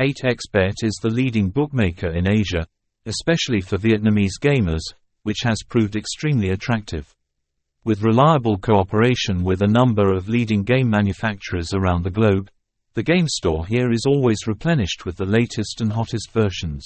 8xBet is the leading bookmaker in Asia, especially for Vietnamese gamers, which has proved extremely attractive. With reliable cooperation with a number of leading game manufacturers around the globe, the game store here is always replenished with the latest and hottest versions.